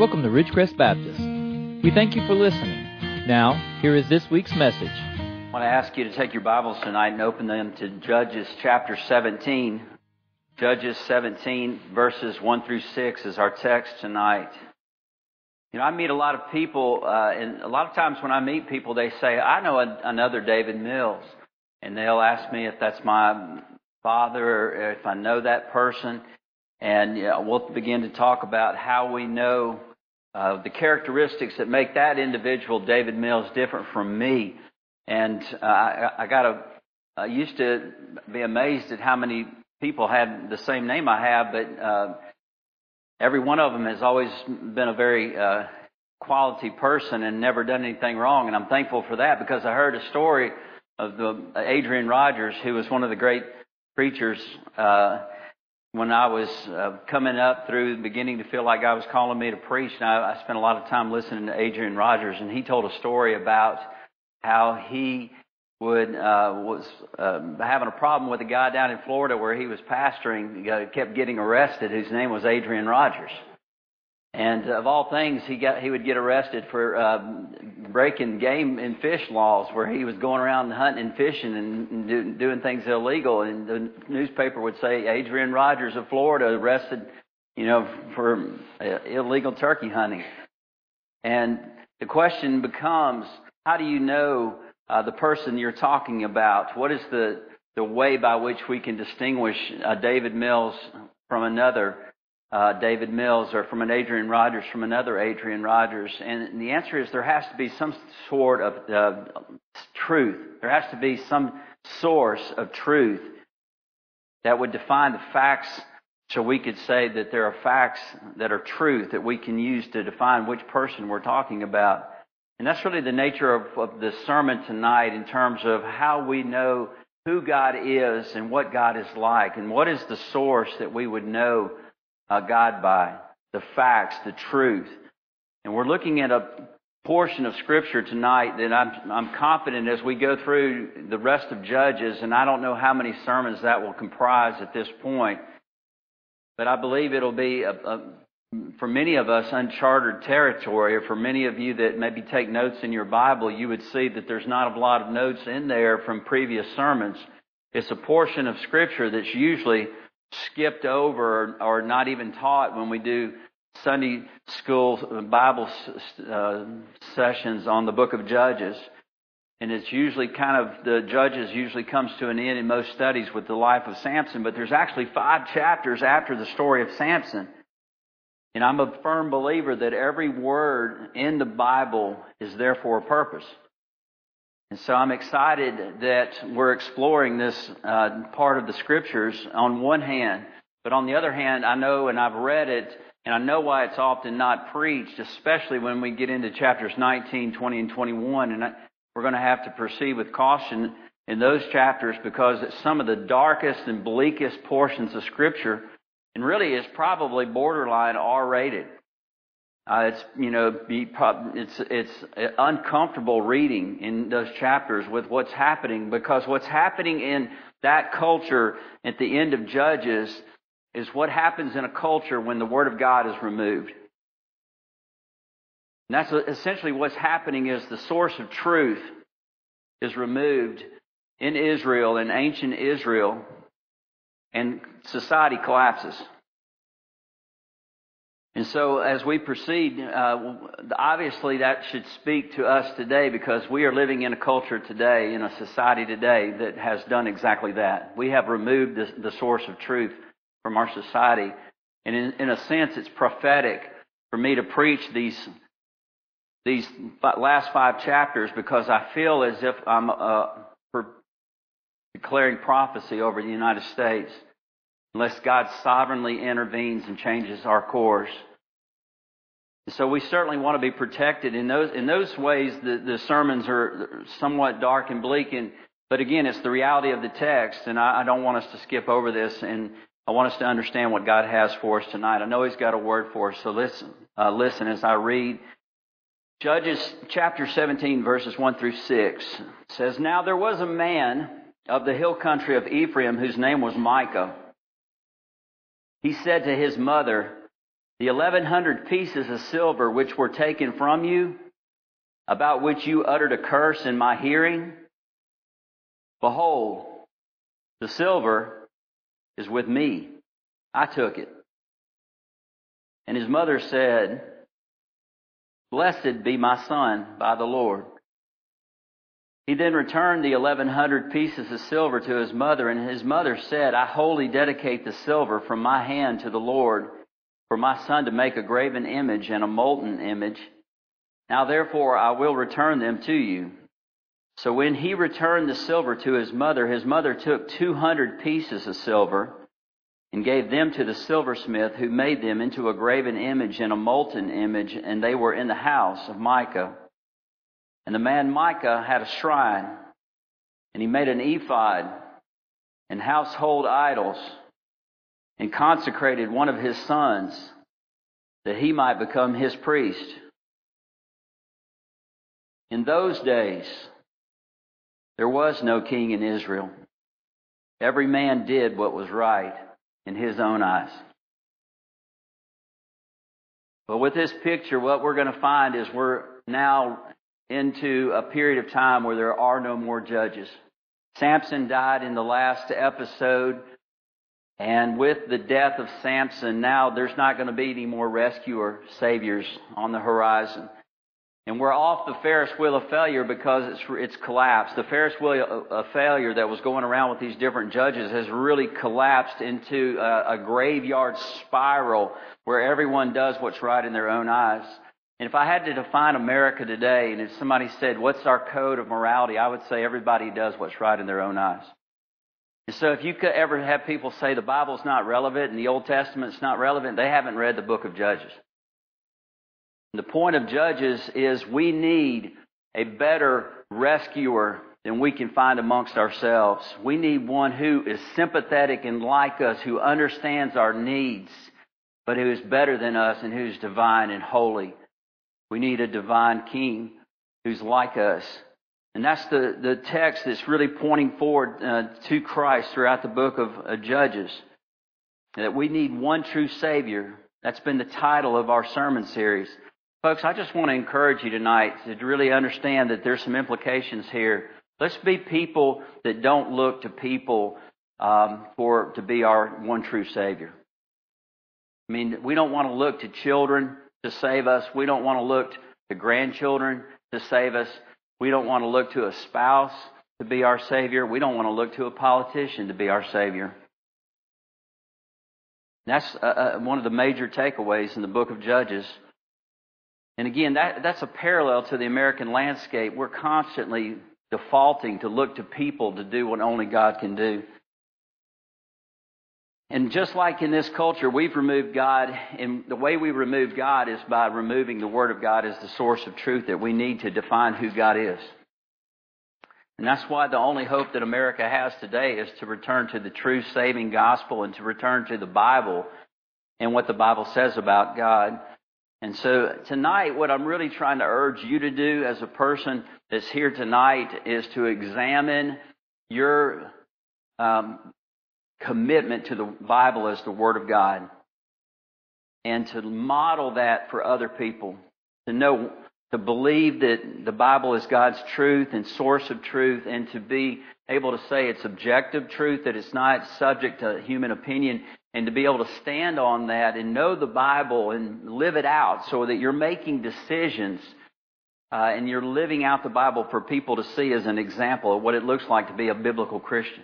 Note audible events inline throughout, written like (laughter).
Welcome to Ridgecrest Baptist. We thank you for listening. Now, here is this week's message. I want to ask you to take your Bibles tonight and open them to Judges chapter 17. Judges 17, verses 1 through 6 is our text tonight. You know, I meet a lot of people, uh, and a lot of times when I meet people, they say, I know a, another David Mills. And they'll ask me if that's my father or if I know that person. And you know, we'll begin to talk about how we know uh, the characteristics that make that individual, David Mills, different from me. And uh, I, I got to, I used to be amazed at how many people had the same name I have, but uh, every one of them has always been a very uh, quality person and never done anything wrong. And I'm thankful for that because I heard a story of the Adrian Rogers, who was one of the great preachers. Uh, when I was uh, coming up through beginning to feel like God was calling me to preach, and I, I spent a lot of time listening to Adrian Rogers, and he told a story about how he would uh, was uh, having a problem with a guy down in Florida where he was pastoring, uh, kept getting arrested, whose name was Adrian Rogers. And of all things, he got he would get arrested for um, breaking game and fish laws, where he was going around hunting and fishing and, and do, doing things illegal. And the newspaper would say Adrian Rogers of Florida arrested, you know, for uh, illegal turkey hunting. And the question becomes, how do you know uh, the person you're talking about? What is the the way by which we can distinguish uh, David Mills from another? Uh, David Mills or from an Adrian Rogers from another Adrian Rogers? And the answer is there has to be some sort of uh, truth. There has to be some source of truth that would define the facts so we could say that there are facts that are truth that we can use to define which person we're talking about. And that's really the nature of, of the sermon tonight in terms of how we know who God is and what God is like and what is the source that we would know uh, God by, the facts, the truth. And we're looking at a portion of Scripture tonight that I'm, I'm confident as we go through the rest of Judges, and I don't know how many sermons that will comprise at this point, but I believe it'll be a, a, for many of us uncharted territory, or for many of you that maybe take notes in your Bible, you would see that there's not a lot of notes in there from previous sermons. It's a portion of Scripture that's usually skipped over or, not even taught when we do Sunday school Bible uh, sessions on the book of Judges. And it's usually kind of, the Judges usually comes to an end in most studies with the life of Samson, but there's actually five chapters after the story of Samson. And I'm a firm believer that every word in the Bible is there for a purpose. And so I'm excited that we're exploring this uh, part of the scriptures on one hand, but on the other hand, I know and I've read it and I know why it's often not preached, especially when we get into chapters 19, 20, and 21. And I, we're going to have to proceed with caution in those chapters because it's some of the darkest and bleakest portions of scripture and really is probably borderline R rated. Uh, it's you know it's it's uncomfortable reading in those chapters with what's happening because what's happening in that culture at the end of Judges is what happens in a culture when the Word of God is removed. And that's essentially what's happening is the source of truth is removed in Israel, in ancient Israel, and society collapses. And so as we proceed, uh, obviously that should speak to us today because we are living in a culture today, in a society today that has done exactly that. We have removed the, the source of truth from our society. And in, in, a sense, it's prophetic for me to preach these, these last five chapters because I feel as if I'm uh, declaring prophecy over the United States unless God sovereignly intervenes and changes our course. So we certainly want to be protected in those in those ways. The, the sermons are somewhat dark and bleak, and but again, it's the reality of the text, and I, I don't want us to skip over this, and I want us to understand what God has for us tonight. I know He's got a word for us, so listen, uh, listen as I read. Judges chapter 17, verses 1 through 6 says, Now there was a man of the hill country of Ephraim whose name was Micah. He said to his mother, the eleven hundred pieces of silver which were taken from you, about which you uttered a curse in my hearing? Behold, the silver is with me. I took it. And his mother said, Blessed be my son by the Lord. He then returned the eleven hundred pieces of silver to his mother, and his mother said, I wholly dedicate the silver from my hand to the Lord for my son to make a graven image and a molten image. Now therefore I will return them to you. So when he returned the silver to his mother, his mother took two hundred pieces of silver and gave them to the silversmith who made them into a graven image and a molten image, and they were in the house of Micah. And the man Micah had a shrine, and he made an ephod and household idols and consecrated one of his sons that he might become his priest. In those days, there was no king in Israel. Every man did what was right in his own eyes. But with this picture, what we're going to find is we're now into a period of time where there are no more judges. Samson died in the last episode and with the death of Samson, now there's not going to be any more rescuer saviors on the horizon. And we're off the Ferris wheel of failure because it's, it's collapsed. The Ferris wheel of failure that was going around with these different judges has really collapsed into a, a graveyard spiral where everyone does what's right in their own eyes. And if I had to define America today, and if somebody said, what's our code of morality, I would say everybody does what's right in their own eyes. And so if you could ever have people say the Bible's not relevant and the Old Testament's not relevant, they haven't read the book of Judges. The point of Judges is we need a better rescuer than we can find amongst ourselves. We need one who is sympathetic and like us, who understands our needs, but who is better than us and who's divine and holy. We need a divine king who's like us and that's the, the text that's really pointing forward uh, to Christ throughout the book of uh, Judges. That we need one true Savior. That's been the title of our sermon series. Folks, I just want to encourage you tonight to really understand that there's some implications here. Let's be people that don't look to people um, for to be our one true Savior. I mean, we don't want to look to children to save us. We don't want to look to grandchildren to save us. We don't want to look to a spouse to be our Savior. We don't want to look to a politician to be our Savior. That's uh, uh, one of the major takeaways in the book of Judges. And again, that, that's a parallel to the American landscape. We're constantly defaulting to look to people to do what only God can do. And just like in this culture, we've removed God, and the way we remove God is by removing the Word of God as the source of truth that we need to define who God is. And that's why the only hope that America has today is to return to the true saving gospel and to return to the Bible and what the Bible says about God. And so tonight, what I'm really trying to urge you to do as a person that's here tonight is to examine your um, commitment to the Bible as the Word of God and to model that for other people. To know, to believe that the Bible is God's truth and source of truth and to be able to say it's objective truth, that it's not subject to human opinion and to be able to stand on that and know the Bible and live it out so that you're making decisions uh, and you're living out the Bible for people to see as an example of what it looks like to be a biblical Christian.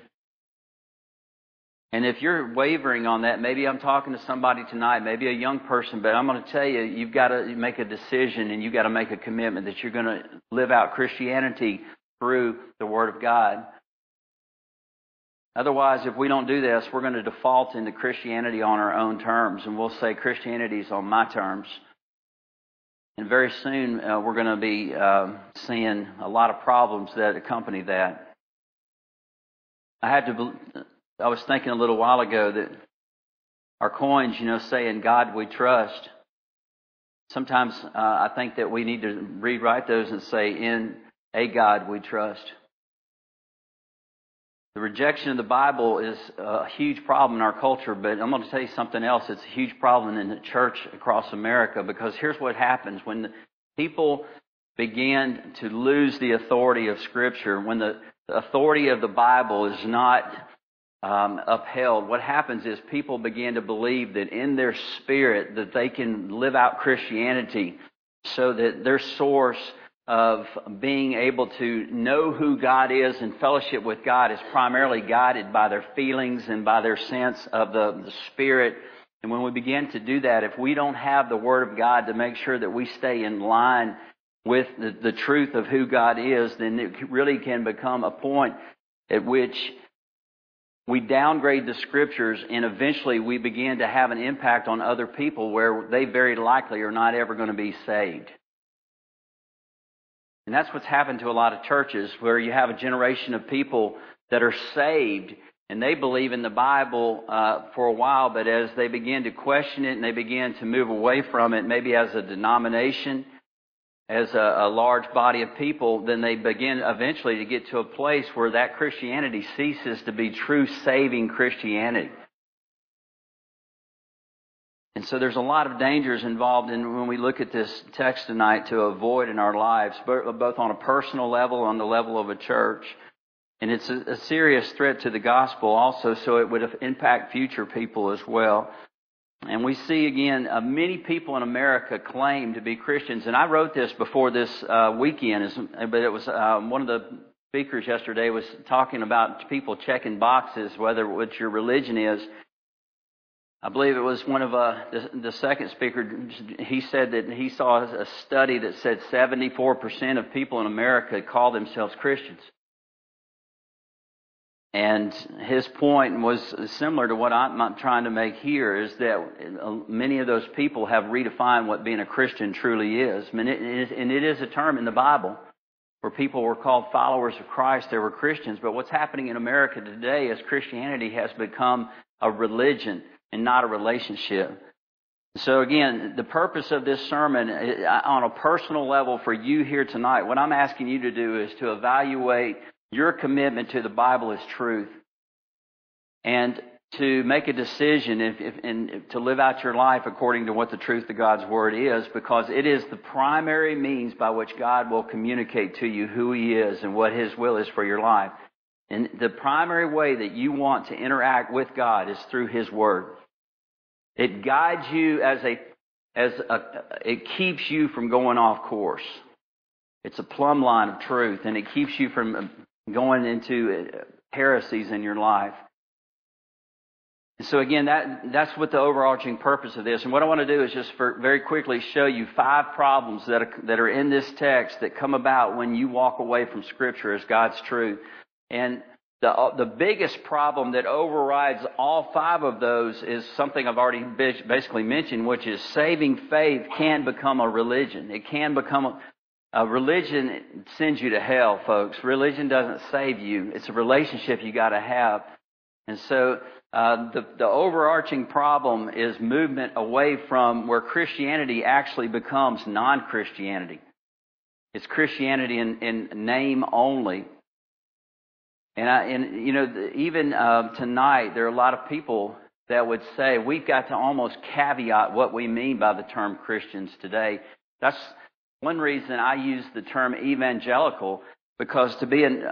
And if you're wavering on that, maybe I'm talking to somebody tonight, maybe a young person, but I'm going to tell you, you've got to make a decision and you've got to make a commitment that you're going to live out Christianity through the Word of God. Otherwise, if we don't do this, we're going to default into Christianity on our own terms, and we'll say Christianity is on my terms. And very soon, uh, we're going to be uh, seeing a lot of problems that accompany that. I had to I was thinking a little while ago that our coins, you know, say in God we trust. Sometimes uh, I think that we need to rewrite those and say in a God we trust. The rejection of the Bible is a huge problem in our culture, but I'm going to tell you something else. It's a huge problem in the church across America because here's what happens when people begin to lose the authority of Scripture, when the authority of the Bible is not um, upheld, what happens is people begin to believe that in their spirit that they can live out Christianity so that their source of being able to know who God is and fellowship with God is primarily guided by their feelings and by their sense of the, the Spirit. And when we begin to do that, if we don't have the Word of God to make sure that we stay in line with the, the truth of who God is, then it really can become a point at which we downgrade the scriptures and eventually we begin to have an impact on other people where they very likely are not ever going to be saved. And that's what's happened to a lot of churches where you have a generation of people that are saved and they believe in the Bible uh, for a while, but as they begin to question it and they begin to move away from it, maybe as a denomination, as a, a large body of people, then they begin eventually to get to a place where that Christianity ceases to be true saving Christianity. And so there's a lot of dangers involved in when we look at this text tonight to avoid in our lives, both on a personal level, on the level of a church. And it's a, a serious threat to the gospel also, so it would impact future people as well. And we see again, uh, many people in America claim to be Christians. And I wrote this before this uh, weekend, but it was uh, one of the speakers yesterday was talking about people checking boxes, whether what your religion is. I believe it was one of uh, the, the second speaker. He said that he saw a study that said 74% of people in America call themselves Christians. And his point was similar to what I'm trying to make here is that uh, many of those people have redefined what being a Christian truly is. And it is a term in the Bible where people were called followers of Christ. They were Christians. But what's happening in America today is Christianity has become a religion and not a relationship. So again, the purpose of this sermon uh, on a personal level for you here tonight, what I'm asking you to do is to evaluate your commitment to the Bible as truth and to make a decision if, if, and to live out your life according to what the truth of God's Word is because it is the primary means by which God will communicate to you who He is and what His will is for your life. And the primary way that you want to interact with God is through His Word. It guides you as a, as a, it keeps you from going off course. It's a plumb line of truth and it keeps you from going into heresies in your life. And so again, that, that's what the overarching purpose of this. And what I want to do is just for, very quickly show you five problems that are, that are in this text that come about when you walk away from Scripture as God's truth. And the, uh, the biggest problem that overrides all five of those is something I've already basically mentioned, which is saving faith can become a religion. It can become a religion sends you to hell, folks. Religion doesn't save you. It's a relationship you got to have. And so uh, the, the overarching problem is movement away from where Christianity actually becomes non-Christianity. It's Christianity in, in name only. And, I, and you know, even uh, tonight, there are a lot of people that would say we've got to almost caveat what we mean by the term Christians today. That's one reason I use the term evangelical because to be an,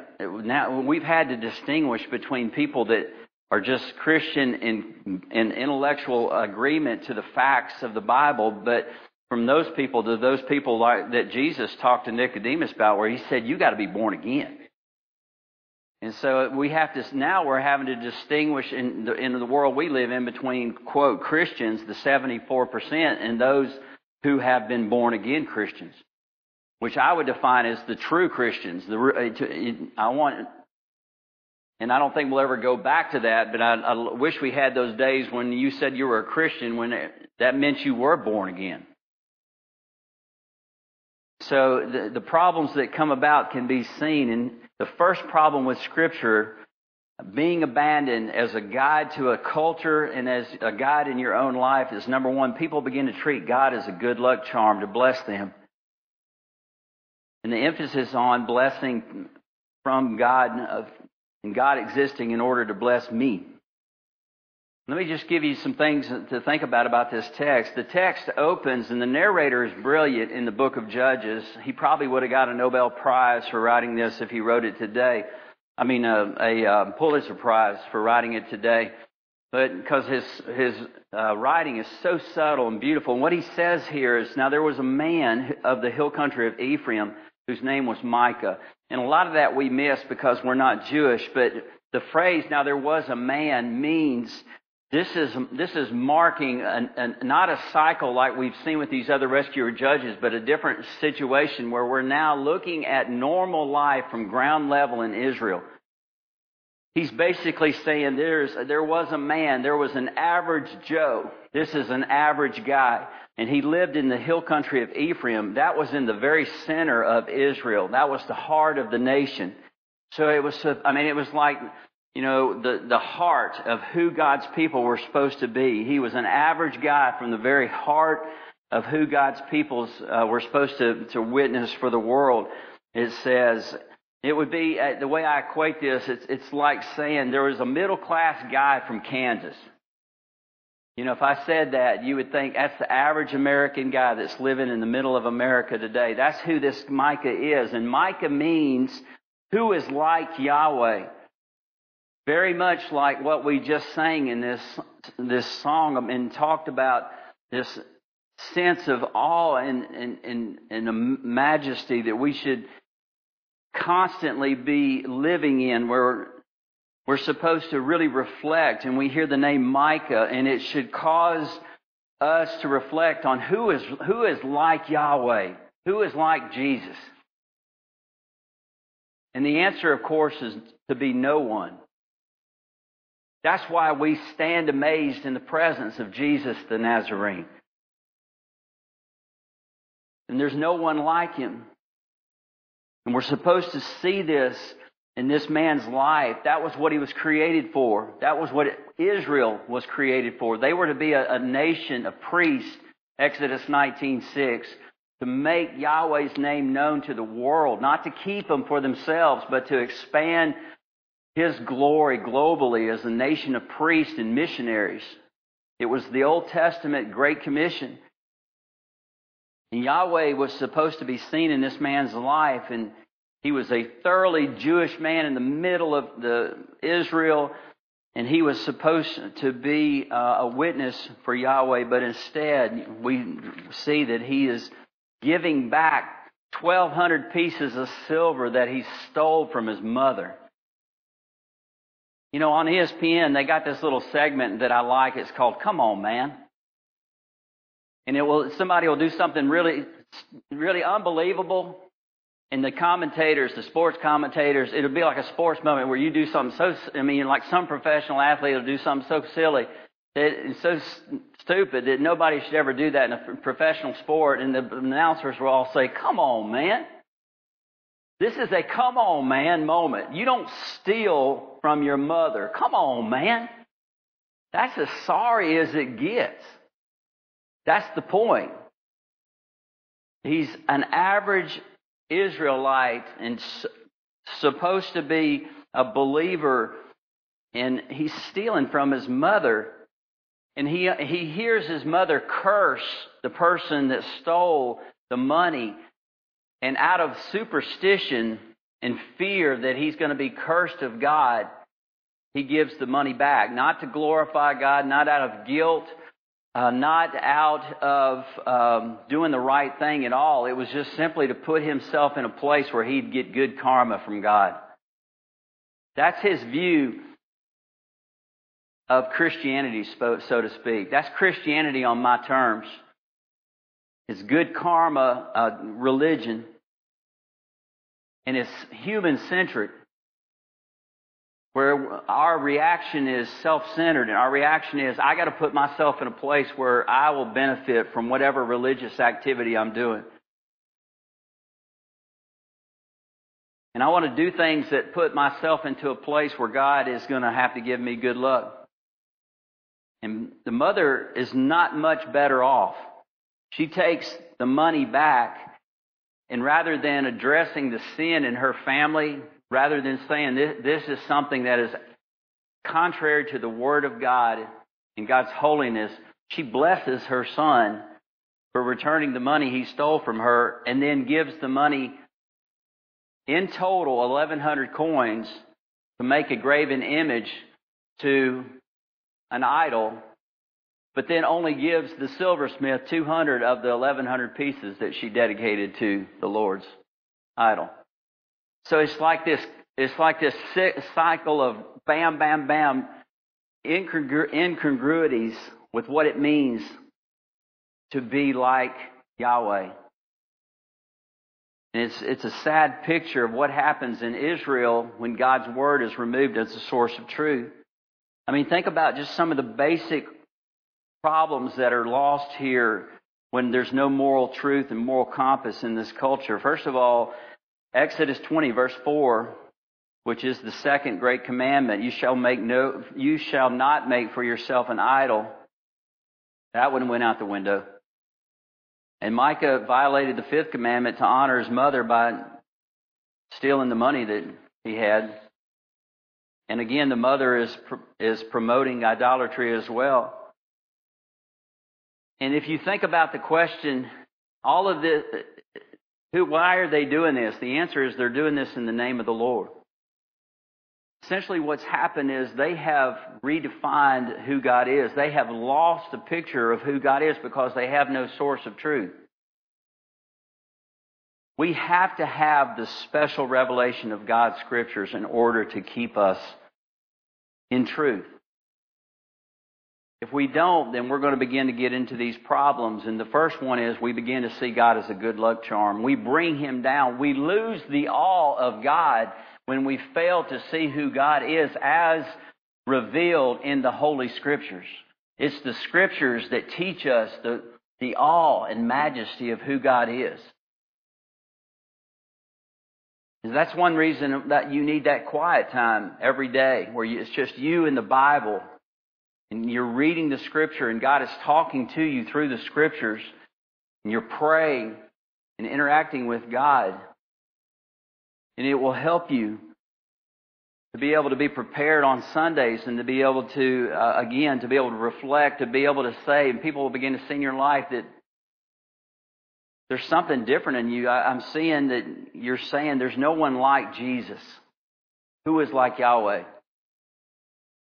now we've had to distinguish between people that are just Christian in, in intellectual agreement to the facts of the Bible, but from those people to those people like that Jesus talked to Nicodemus about, where he said, "You got to be born again." And so we have to, now we're having to distinguish in the, in the world we live in between, quote, Christians, the 74%, and those who have been born again Christians, which I would define as the true Christians. The, I want, and I don't think we'll ever go back to that, but I, I wish we had those days when you said you were a Christian when it, that meant you were born again. So the, the problems that come about can be seen in the first problem with Scripture being abandoned as a guide to a culture and as a guide in your own life is number one, people begin to treat God as a good luck charm to bless them. And the emphasis on blessing from God and God existing in order to bless me. Let me just give you some things to think about about this text. The text opens, and the narrator is brilliant in the book of Judges. He probably would have got a Nobel Prize for writing this if he wrote it today. I mean, a, a, a Pulitzer Prize for writing it today. But because his his uh, writing is so subtle and beautiful, and what he says here is, now there was a man of the hill country of Ephraim whose name was Micah, and a lot of that we miss because we're not Jewish. But the phrase "now there was a man" means this is, this is marking an, an, not a cycle like we've seen with these other rescuer judges, but a different situation where we're now looking at normal life from ground level in Israel. He's basically saying there's, there was a man, there was an average Joe. This is an average guy. And he lived in the hill country of Ephraim. That was in the very center of Israel. That was the heart of the nation. So it was, I mean, it was like you know, the, the heart of who God's people were supposed to be. He was an average guy from the very heart of who God's peoples uh, were supposed to, to witness for the world. It says, it would be, uh, the way I equate this, it's, it's like saying there was a middle class guy from Kansas. You know, if I said that, you would think that's the average American guy that's living in the middle of America today. That's who this Micah is. And Micah means who is like Yahweh. Very much like what we just sang in this, this song and talked about this sense of awe and, and, and, and majesty that we should constantly be living in where we're supposed to really reflect and we hear the name Micah and it should cause us to reflect on who is, who is like Yahweh, who is like Jesus. And the answer, of course, is to be no one. That's why we stand amazed in the presence of Jesus the Nazarene. And there's no one like him. And we're supposed to see this in this man's life. That was what he was created for. That was what Israel was created for. They were to be a, a nation of priests, Exodus 19:6, to make Yahweh's name known to the world, not to keep them for themselves, but to expand his glory globally as a nation of priests and missionaries. It was the Old Testament Great Commission. And Yahweh was supposed to be seen in this man's life, and he was a thoroughly Jewish man in the middle of the Israel, and he was supposed to be uh, a witness for Yahweh, but instead we see that he is giving back 1,200 pieces of silver that he stole from his mother. You know, on ESPN, they got this little segment that I like. It's called Come On, Man. And it will, somebody will do something really, really unbelievable. And the commentators, the sports commentators, it'll be like a sports moment where you do something so, I mean, like some professional athlete will do something so silly that it's so stupid that nobody should ever do that in a professional sport. And the announcers will all say, come on, man. This is a come on, man moment. You don't steal from your mother. Come on, man. That's as sorry as it gets. That's the point. He's an average Israelite and supposed to be a believer, and he's stealing from his mother. And he, he hears his mother curse the person that stole the money. And out of superstition and fear that he's going to be cursed of God, he gives the money back. Not to glorify God, not out of guilt, uh, not out of um, doing the right thing at all. It was just simply to put himself in a place where he'd get good karma from God. That's his view of Christianity, so to speak. That's Christianity on my terms. It's good karma uh, religion and it's human centric, where our reaction is self centered, and our reaction is, I got to put myself in a place where I will benefit from whatever religious activity I'm doing. And I want to do things that put myself into a place where God is going to have to give me good luck. And the mother is not much better off. She takes the money back and rather than addressing the sin in her family, rather than saying this, this is something that is contrary to the Word of God and God's holiness, she blesses her son for returning the money he stole from her and then gives the money in total 1100 coins to make a graven image to an idol but then only gives the silversmith 200 of the 1100 pieces that she dedicated to the Lord's idol. So it's like this, it's like this cycle of bam, bam, bam, incongru- incongruities with what it means to be like Yahweh. And it's, it's a sad picture of what happens in Israel when God's word is removed as a source of truth. I mean, think about just some of the basic problems that are lost here when there's no moral truth and moral compass in this culture. First of all, Exodus 20 verse 4, which is the second great commandment, you shall make no, you shall not make for yourself an idol. That one went out the window. And Micah violated the fifth commandment to honor his mother by stealing the money that he had. And again, the mother is, is promoting idolatry as well. And if you think about the question, all of this, who, why are they doing this? The answer is they're doing this in the name of the Lord. Essentially, what's happened is they have redefined who God is. They have lost the picture of who God is because they have no source of truth. We have to have the special revelation of God's scriptures in order to keep us in truth. If we don't, then we're going to begin to get into these problems. And the first one is we begin to see God as a good luck charm. We bring Him down. We lose the awe of God when we fail to see who God is as revealed in the Holy Scriptures. It's the Scriptures that teach us the, the awe and majesty of who God is. That's one reason that you need that quiet time every day where it's just you and the Bible and you're reading the scripture and God is talking to you through the scriptures and you're praying and interacting with God. And it will help you to be able to be prepared on Sundays and to be able to, uh, again, to be able to reflect, to be able to say, and people will begin to see in your life that there's something different in you. I, I'm seeing that you're saying there's no one like Jesus. Who is like Yahweh?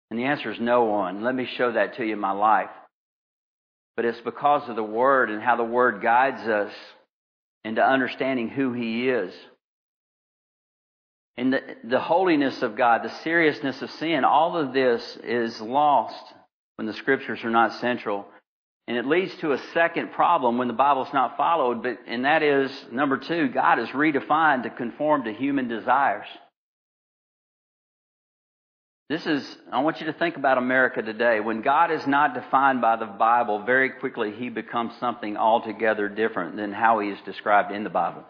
And the answer is no one. Let me show that to you in my life. But it's because of the Word and how the Word guides us into understanding who He is. And the, the holiness of God, the seriousness of sin, all of this is lost when the Scriptures are not central. And it leads to a second problem when the Bible's not followed, but, and that is, number two, God is redefined to conform to human desires. This is, I want you to think about America today. When God is not defined by the Bible, very quickly he becomes something altogether different than how he is described in the Bible.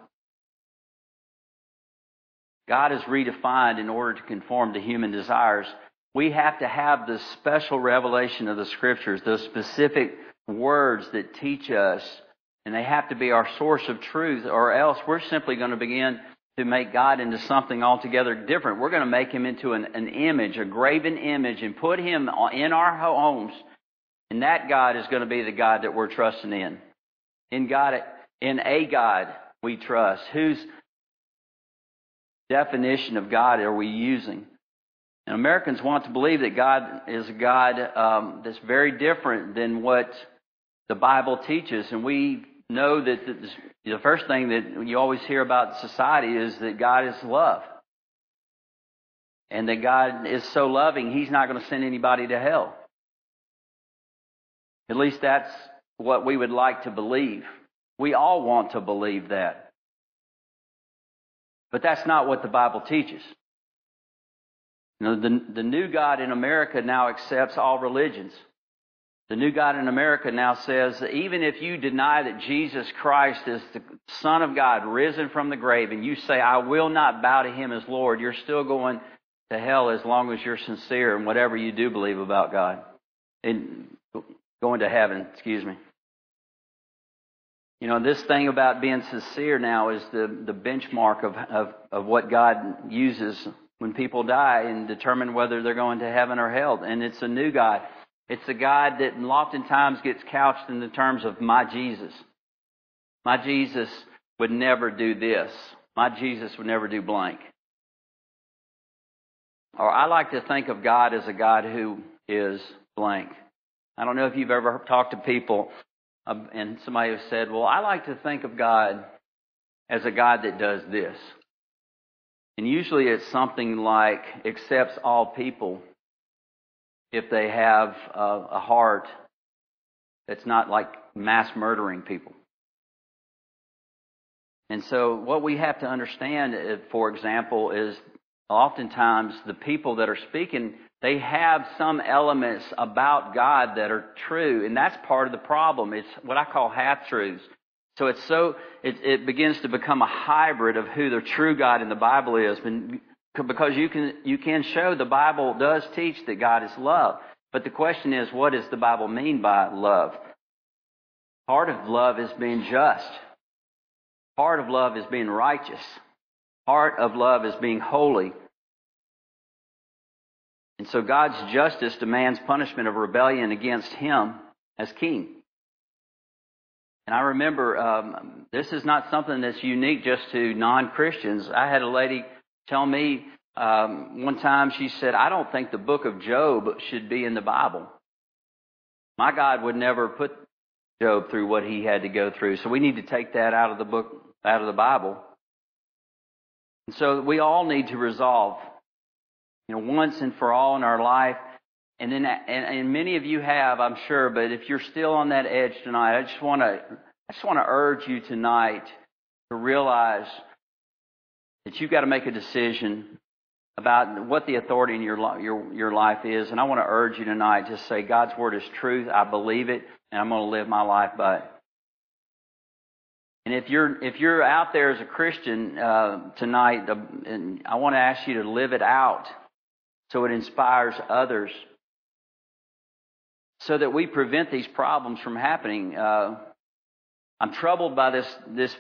God is redefined in order to conform to human desires. We have to have the special revelation of the scriptures, those specific words that teach us, and they have to be our source of truth, or else we're simply going to begin to make God into something altogether different. We're going to make him into an, an image, a graven image, and put him in our homes. And that God is going to be the God that we're trusting in. In God, in a God we trust. Whose definition of God are we using? And Americans want to believe that God is a God um, that's very different than what the Bible teaches, and we know that the first thing that you always hear about society is that God is love. And that God is so loving, He's not going to send anybody to hell. At least that's what we would like to believe. We all want to believe that. But that's not what the Bible teaches. You know, the, the new God in America now accepts all religions. The new God in America now says that even if you deny that Jesus Christ is the Son of God risen from the grave and you say, I will not bow to him as Lord, you're still going to hell as long as you're sincere in whatever you do believe about God. And going to heaven, excuse me. You know, this thing about being sincere now is the, the benchmark of, of, of what God uses when people die and determine whether they're going to heaven or hell. And it's a new God. It's a God that oftentimes gets couched in the terms of my Jesus. My Jesus would never do this. My Jesus would never do blank. Or I like to think of God as a God who is blank. I don't know if you've ever talked to people um, and somebody has said, well, I like to think of God as a God that does this. And usually it's something like accepts all people if they have a, a heart that's not like mass murdering people. And so what we have to understand, uh, for example, is oftentimes the people that are speaking, they have some elements about God that are true, and that's part of the problem. It's what I call half truths. So it's so it, it begins to become a hybrid of who the true God in the Bible is, because you can you can show the Bible does teach that God is love, but the question is, what does the Bible mean by love? Part of love is being just. Part of love is being righteous. Part of love is being holy. And so God's justice demands punishment of rebellion against Him as king. And I remember um, this is not something that's unique just to non-Christians. I had a lady tell me um, one time. She said, "I don't think the book of Job should be in the Bible. My God would never put Job through what he had to go through. So we need to take that out of the book, out of the Bible." And so we all need to resolve, you know, once and for all in our life. And then, and, and many of you have, I'm sure, but if you're still on that edge tonight, I just want to, I just want to urge you tonight to realize that you've got to make a decision about what the authority in your, your, your life is. And I want to urge you tonight to say, God's word is truth. I believe it, and I'm going to live my life by it. And if you're if you're out there as a Christian uh, tonight, and I want to ask you to live it out, so it inspires others, so that we prevent these problems from happening. Uh, I'm troubled by this this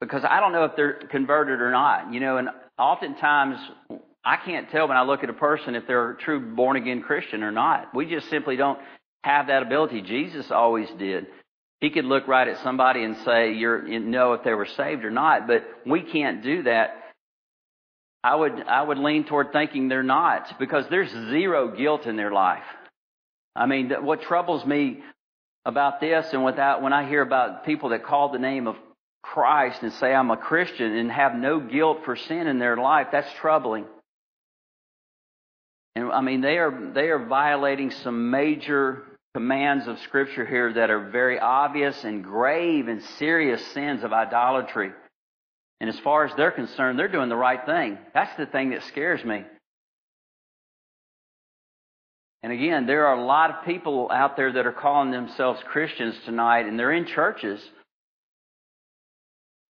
because I don't know if they're converted or not. You know, and oftentimes I can't tell when I look at a person if they're a true born again Christian or not. We just simply don't have that ability. Jesus always did. He could look right at somebody and say, "You're you know if they were saved or not," but we can't do that. I would I would lean toward thinking they're not because there's zero guilt in their life. I mean, what troubles me about this and without when I hear about people that call the name of Christ and say I'm a Christian and have no guilt for sin in their life, that's troubling. And I mean, they are they are violating some major commands of Scripture here that are very obvious and grave and serious sins of idolatry. And as far as they're concerned, they're doing the right thing. That's the thing that scares me. And again, there are a lot of people out there that are calling themselves Christians tonight, and they're in churches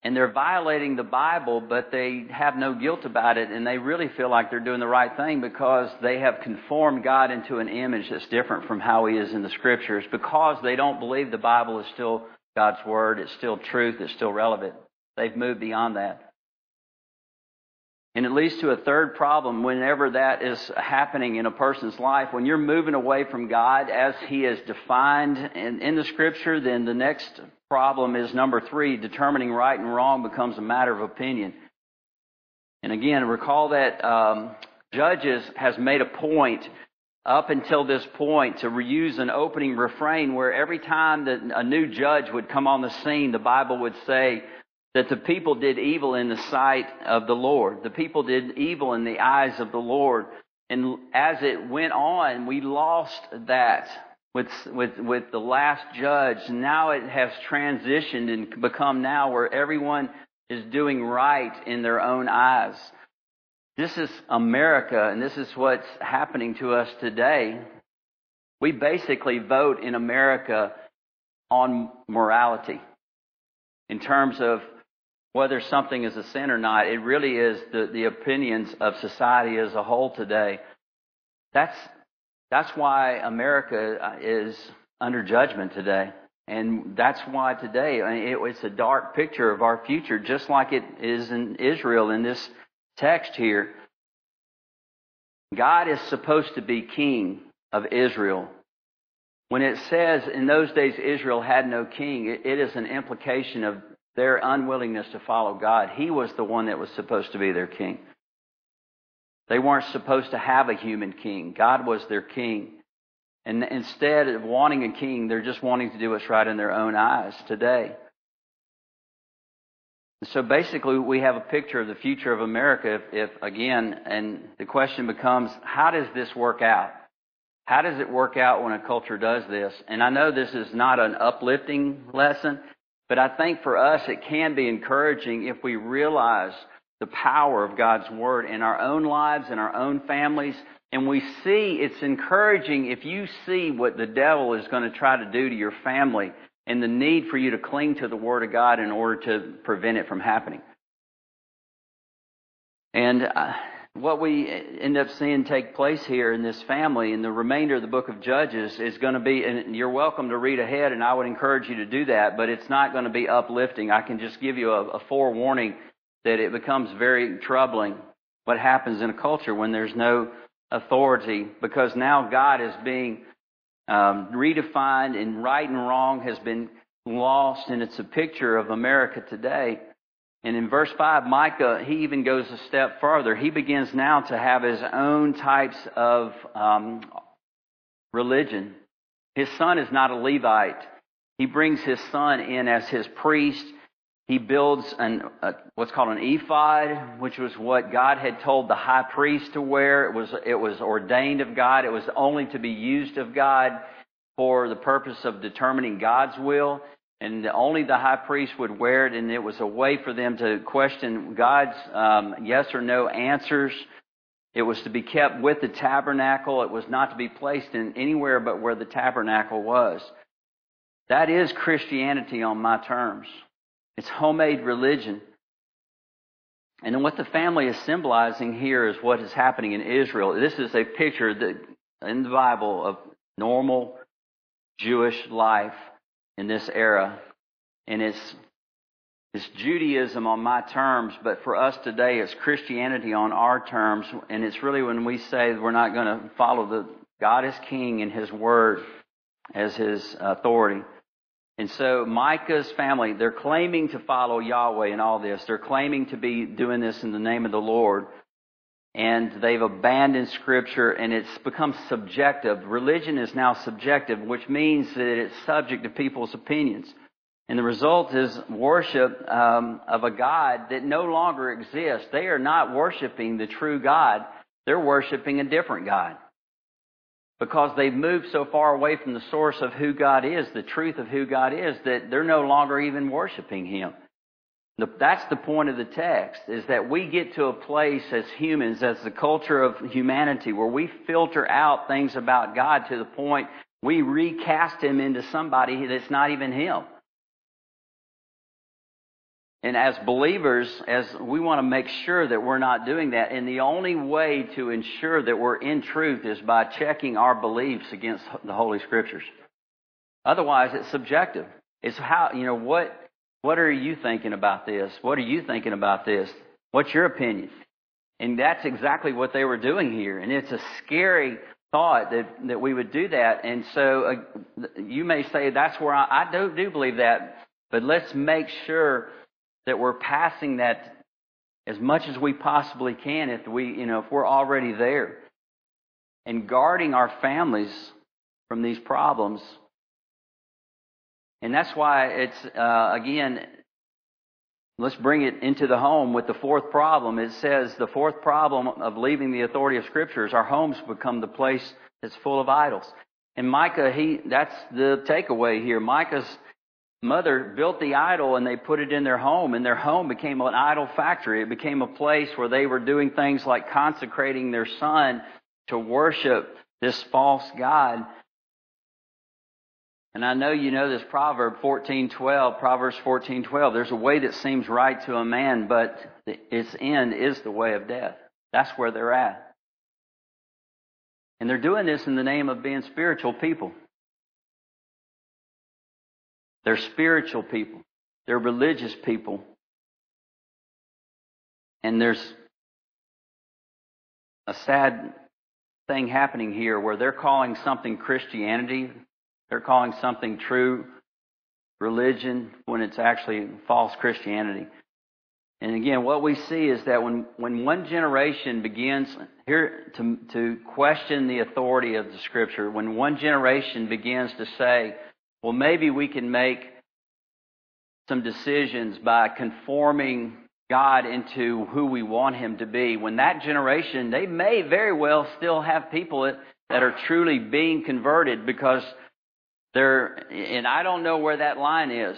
and they're violating the Bible, but they have no guilt about it, and they really feel like they're doing the right thing because they have conformed God into an image that's different from how He is in the Scriptures, because they don't believe the Bible is still God's Word, it's still truth, it's still relevant. They've moved beyond that. And it leads to a third problem whenever that is happening in a person's life. When you're moving away from God as He is defined in, in the Scripture, then the next problem is number three, determining right and wrong becomes a matter of opinion. And again, recall that um, Judges has made a point up until this point to reuse an opening refrain where every time that a new judge would come on the scene, the Bible would say, that the people did evil in the sight of the Lord. The people did evil in the eyes of the Lord. And as it went on, we lost that with, with, with the last judge. Now it has transitioned and become now where everyone is doing right in their own eyes. This is America, and this is what's happening to us today. We basically vote in America on morality in terms of whether something is a sin or not. It really is the, the opinions of society as a whole today. That's, that's why America uh, is under judgment today. And that's why today it, it's a dark picture of our future, just like it is in Israel in this text here. God is supposed to be king of Israel. When it says in those days Israel had no king, it is an implication of their unwillingness to follow God. He was the one that was supposed to be their king. They weren't supposed to have a human king. God was their king. And instead of wanting a king, they're just wanting to do what's right in their own eyes today. So basically, we have a picture of the future of America if, if, again, and the question becomes, how does this work out? How does it work out when a culture does this? And I know this is not an uplifting lesson, but I think for us it can be encouraging if we realize the power of God's Word in our own lives, in our own families, and we see it's encouraging if you see what the devil is going to try to do to your family and the need for you to cling to the Word of God in order to prevent it from happening. And uh, what we end up seeing take place here in this family in the remainder of the book of Judges is going to be, and you're welcome to read ahead, and I would encourage you to do that, but it's not going to be uplifting. I can just give you a, a forewarning that it becomes very troubling what happens in a culture when there's no authority because now God is being um, redefined and right and wrong has been lost and it's a picture of America today. And in verse 5, Micah, he even goes a step further. He begins now to have his own types of um, religion. His son is not a Levite. He brings his son in as his priest he builds an, a, what's called an ephod, which was what God had told the high priest to wear. It was, it was ordained of God. It was only to be used of God for the purpose of determining God's will. And only the high priest would wear it, and it was a way for them to question God's um, yes or no answers. It was to be kept with the tabernacle. It was not to be placed in anywhere but where the tabernacle was. That is Christianity on my terms. It's homemade religion. And then what the family is symbolizing here is what is happening in Israel. This is a picture that in the Bible of normal Jewish life in this era. And it's, it's Judaism on my terms, but for us today it's Christianity on our terms. And it's really when we say we're not going to follow the God is king and his word as his authority. And so Micah's family, they're claiming to follow Yahweh in all this. They're claiming to be doing this in the name of the Lord. And they've abandoned scripture and it's become subjective. Religion is now subjective, which means that it's subject to people's opinions. And the result is worship um, of a God that no longer exists. They are not worshiping the true God. They're worshiping a different God because they've moved so far away from the source of who God is, the truth of who God is, that they're no longer even worshiping Him. That's the point of the text, is that we get to a place as humans, as the culture of humanity, where we filter out things about God to the point we recast Him into somebody that's not even Him. And as believers, as we want to make sure that we're not doing that, and the only way to ensure that we're in truth is by checking our beliefs against the Holy Scriptures. Otherwise, it's subjective. It's how, you know, what, what are you thinking about this? What are you thinking about this? What's your opinion? And that's exactly what they were doing here. And it's a scary thought that, that we would do that. And so uh, you may say that's where I, I do, do believe that, but let's make sure that we're passing that as much as we possibly can if we, you know, if we're already there. And guarding our families from these problems. And that's why it's, uh, again, let's bring it into the home with the fourth problem. It says the fourth problem of leaving the authority of Scripture is our homes become the place that's full of idols. And Micah, he, that's the takeaway here. Micah's mother built the idol and they put it in their home and their home became an idol factory. It became a place where they were doing things like consecrating their son to worship this false God. And I know you know this proverb 14:12, Proverbs 14:12. There's a way that seems right to a man, but its end is the way of death. That's where they're at. And they're doing this in the name of being spiritual people. They're spiritual people. They're religious people. And there's a sad thing happening here where they're calling something Christianity, they're calling something true religion when it's actually false Christianity. And again, what we see is that when, when one generation begins here to, to question the authority of the scripture, when one generation begins to say, well, maybe we can make some decisions by conforming God into who we want Him to be, when that generation, they may very well still have people that, that are truly being converted because they're, and I don't know where that line is,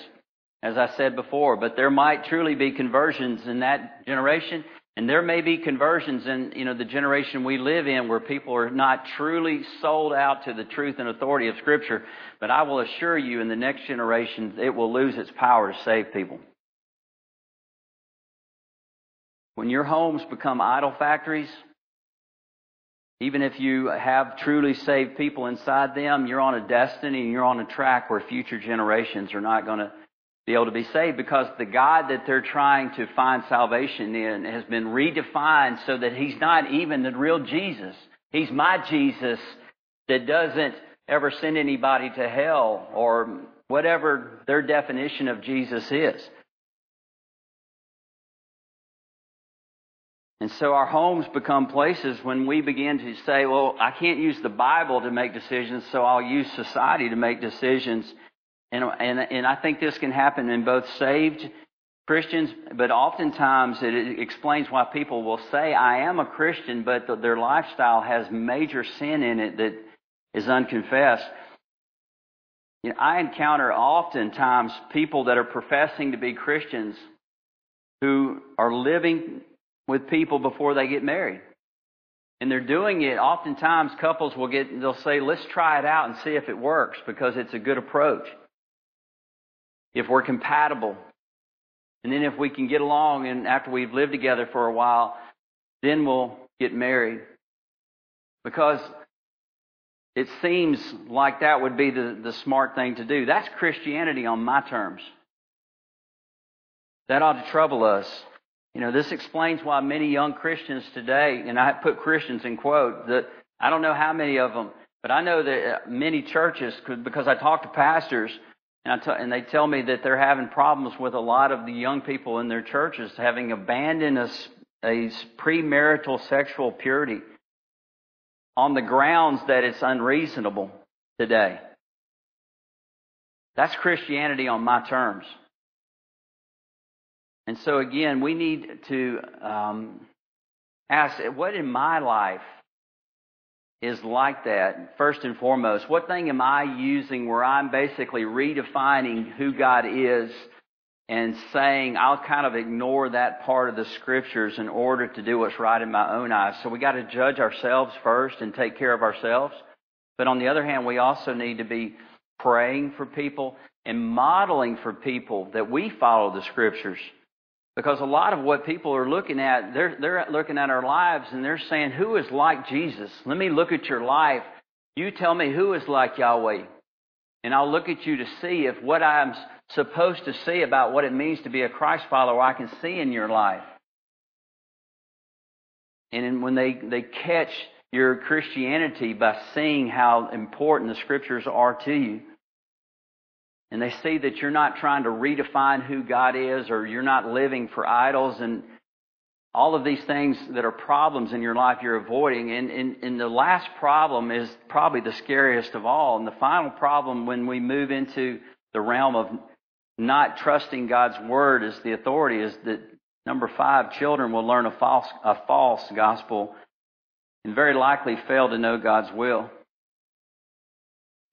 as I said before, but there might truly be conversions in that generation. And there may be conversions in, you know, the generation we live in where people are not truly sold out to the truth and authority of Scripture. But I will assure you in the next generation, it will lose its power to save people. When your homes become idol factories, even if you have truly saved people inside them, you're on a destiny and you're on a track where future generations are not going to be able to be saved because the God that they're trying to find salvation in has been redefined so that He's not even the real Jesus. He's my Jesus that doesn't ever send anybody to hell or whatever their definition of Jesus is. And so our homes become places when we begin to say, well, I can't use the Bible to make decisions, so I'll use society to make decisions. And, and, and I think this can happen in both saved Christians, but oftentimes it explains why people will say, I am a Christian, but their lifestyle has major sin in it that is unconfessed. You know, I encounter oftentimes people that are professing to be Christians who are living with people before they get married. And they're doing it, oftentimes couples will get, they'll say, let's try it out and see if it works because it's a good approach. If we're compatible. And then if we can get along and after we've lived together for a while, then we'll get married. Because it seems like that would be the, the smart thing to do. That's Christianity on my terms. That ought to trouble us. You know, this explains why many young Christians today, and I put Christians in quote, that I don't know how many of them, but I know that many churches, because I talk to pastors, and, and they tell me that they're having problems with a lot of the young people in their churches having abandoned a, a premarital sexual purity on the grounds that it's unreasonable today. That's Christianity on my terms. And so again, we need to um, ask what in my life is like that, first and foremost. What thing am I using where I'm basically redefining who God is and saying I'll kind of ignore that part of the scriptures in order to do what's right in my own eyes? So we got to judge ourselves first and take care of ourselves. But on the other hand, we also need to be praying for people and modeling for people that we follow the scriptures. Because a lot of what people are looking at, they're, they're looking at our lives and they're saying, who is like Jesus? Let me look at your life. You tell me who is like Yahweh. And I'll look at you to see if what I'm supposed to see about what it means to be a Christ follower, I can see in your life. And when they, they catch your Christianity by seeing how important the scriptures are to you, and they see that you're not trying to redefine who God is or you're not living for idols and all of these things that are problems in your life you're avoiding. And, and, and the last problem is probably the scariest of all. And the final problem when we move into the realm of not trusting God's word as the authority is that number five, children will learn a false, a false gospel and very likely fail to know God's will.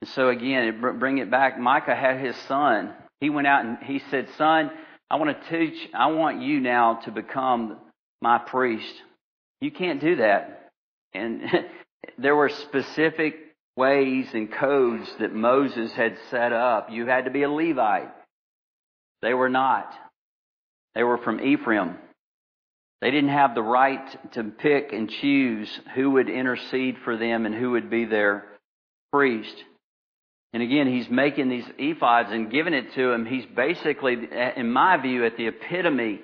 And so again, bring it back. Micah had his son. He went out and he said, son, I want to teach, I want you now to become my priest. You can't do that. And (laughs) there were specific ways and codes that Moses had set up. You had to be a Levite. They were not. They were from Ephraim. They didn't have the right to pick and choose who would intercede for them and who would be their priest. And again, he's making these ephods and giving it to him. He's basically, in my view, at the epitome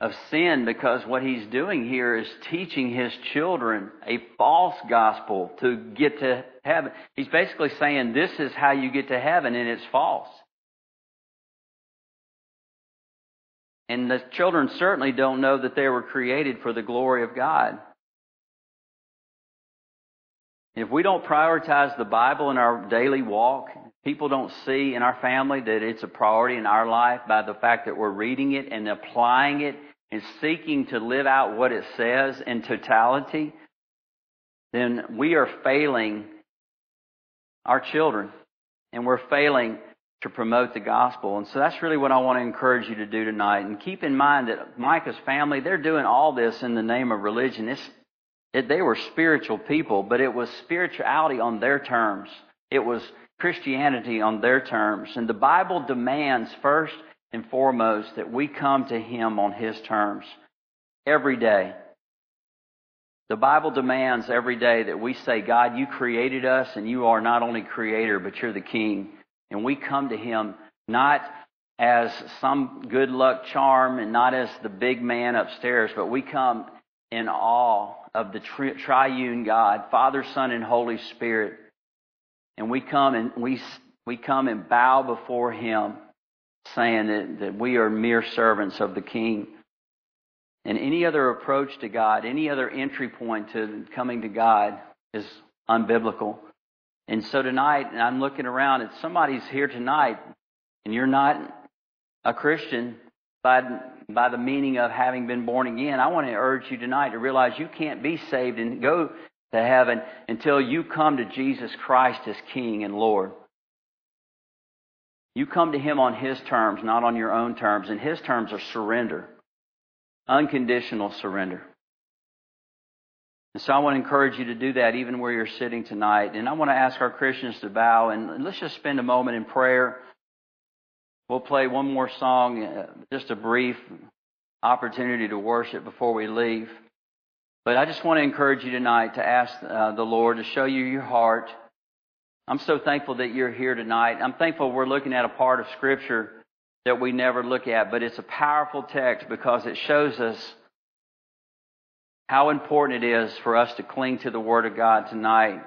of sin because what he's doing here is teaching his children a false gospel to get to heaven. He's basically saying this is how you get to heaven and it's false. And the children certainly don't know that they were created for the glory of God. If we don't prioritize the Bible in our daily walk, people don't see in our family that it's a priority in our life by the fact that we're reading it and applying it and seeking to live out what it says in totality, then we are failing our children and we're failing to promote the gospel. And so that's really what I want to encourage you to do tonight. And keep in mind that Micah's family, they're doing all this in the name of religion. It's, it, they were spiritual people, but it was spirituality on their terms. It was Christianity on their terms. And the Bible demands first and foremost that we come to Him on His terms every day. The Bible demands every day that we say, God, you created us and you are not only creator, but you're the king. And we come to Him not as some good luck charm and not as the big man upstairs, but we come in awe of the tri- triune God, Father, Son, and Holy Spirit. And we come and we, we come and bow before Him saying that, that we are mere servants of the King. And any other approach to God, any other entry point to coming to God is unbiblical. And so tonight, and I'm looking around, and somebody's here tonight, and you're not a Christian by, by the meaning of having been born again. I want to urge you tonight to realize you can't be saved and go to heaven until you come to Jesus Christ as King and Lord. You come to Him on His terms, not on your own terms. And His terms are surrender, unconditional surrender. And so I want to encourage you to do that even where you're sitting tonight. And I want to ask our Christians to bow and let's just spend a moment in prayer. We'll play one more song, uh, just a brief opportunity to worship before we leave. But I just want to encourage you tonight to ask uh, the Lord to show you your heart I'm so thankful that you're here tonight. I'm thankful we're looking at a part of Scripture that we never look at, but it's a powerful text because it shows us how important it is for us to cling to the Word of God tonight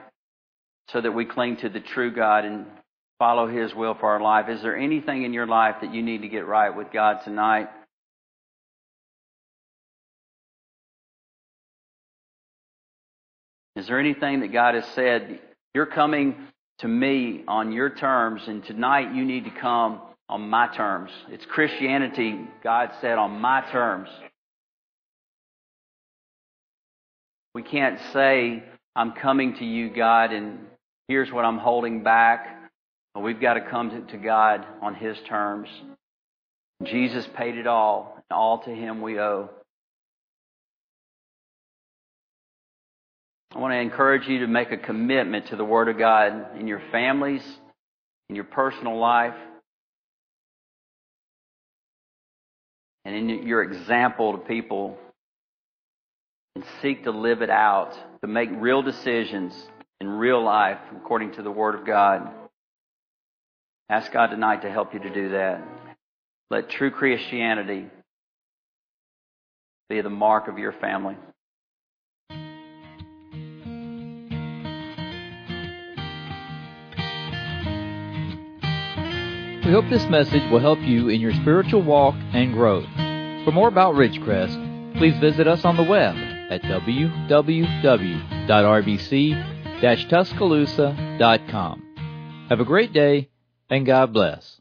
so that we cling to the true God and follow His will for our life. Is there anything in your life that you need to get right with God tonight? Is there anything that God has said? You're coming to me on your terms, and tonight you need to come on my terms. It's Christianity, God said, on my terms. We can't say, I'm coming to you, God, and here's what I'm holding back. We've got to come to God on His terms. Jesus paid it all, and all to Him we owe. I want to encourage you to make a commitment to the Word of God in your families, in your personal life, and in your example to people, and seek to live it out, to make real decisions in real life according to the Word of God. Ask God tonight to help you to do that. Let true Christianity be the mark of your family. We hope this message will help you in your spiritual walk and growth. For more about Ridgecrest, please visit us on the web at www.rbc-tuscaloosa.com. Have a great day and God bless.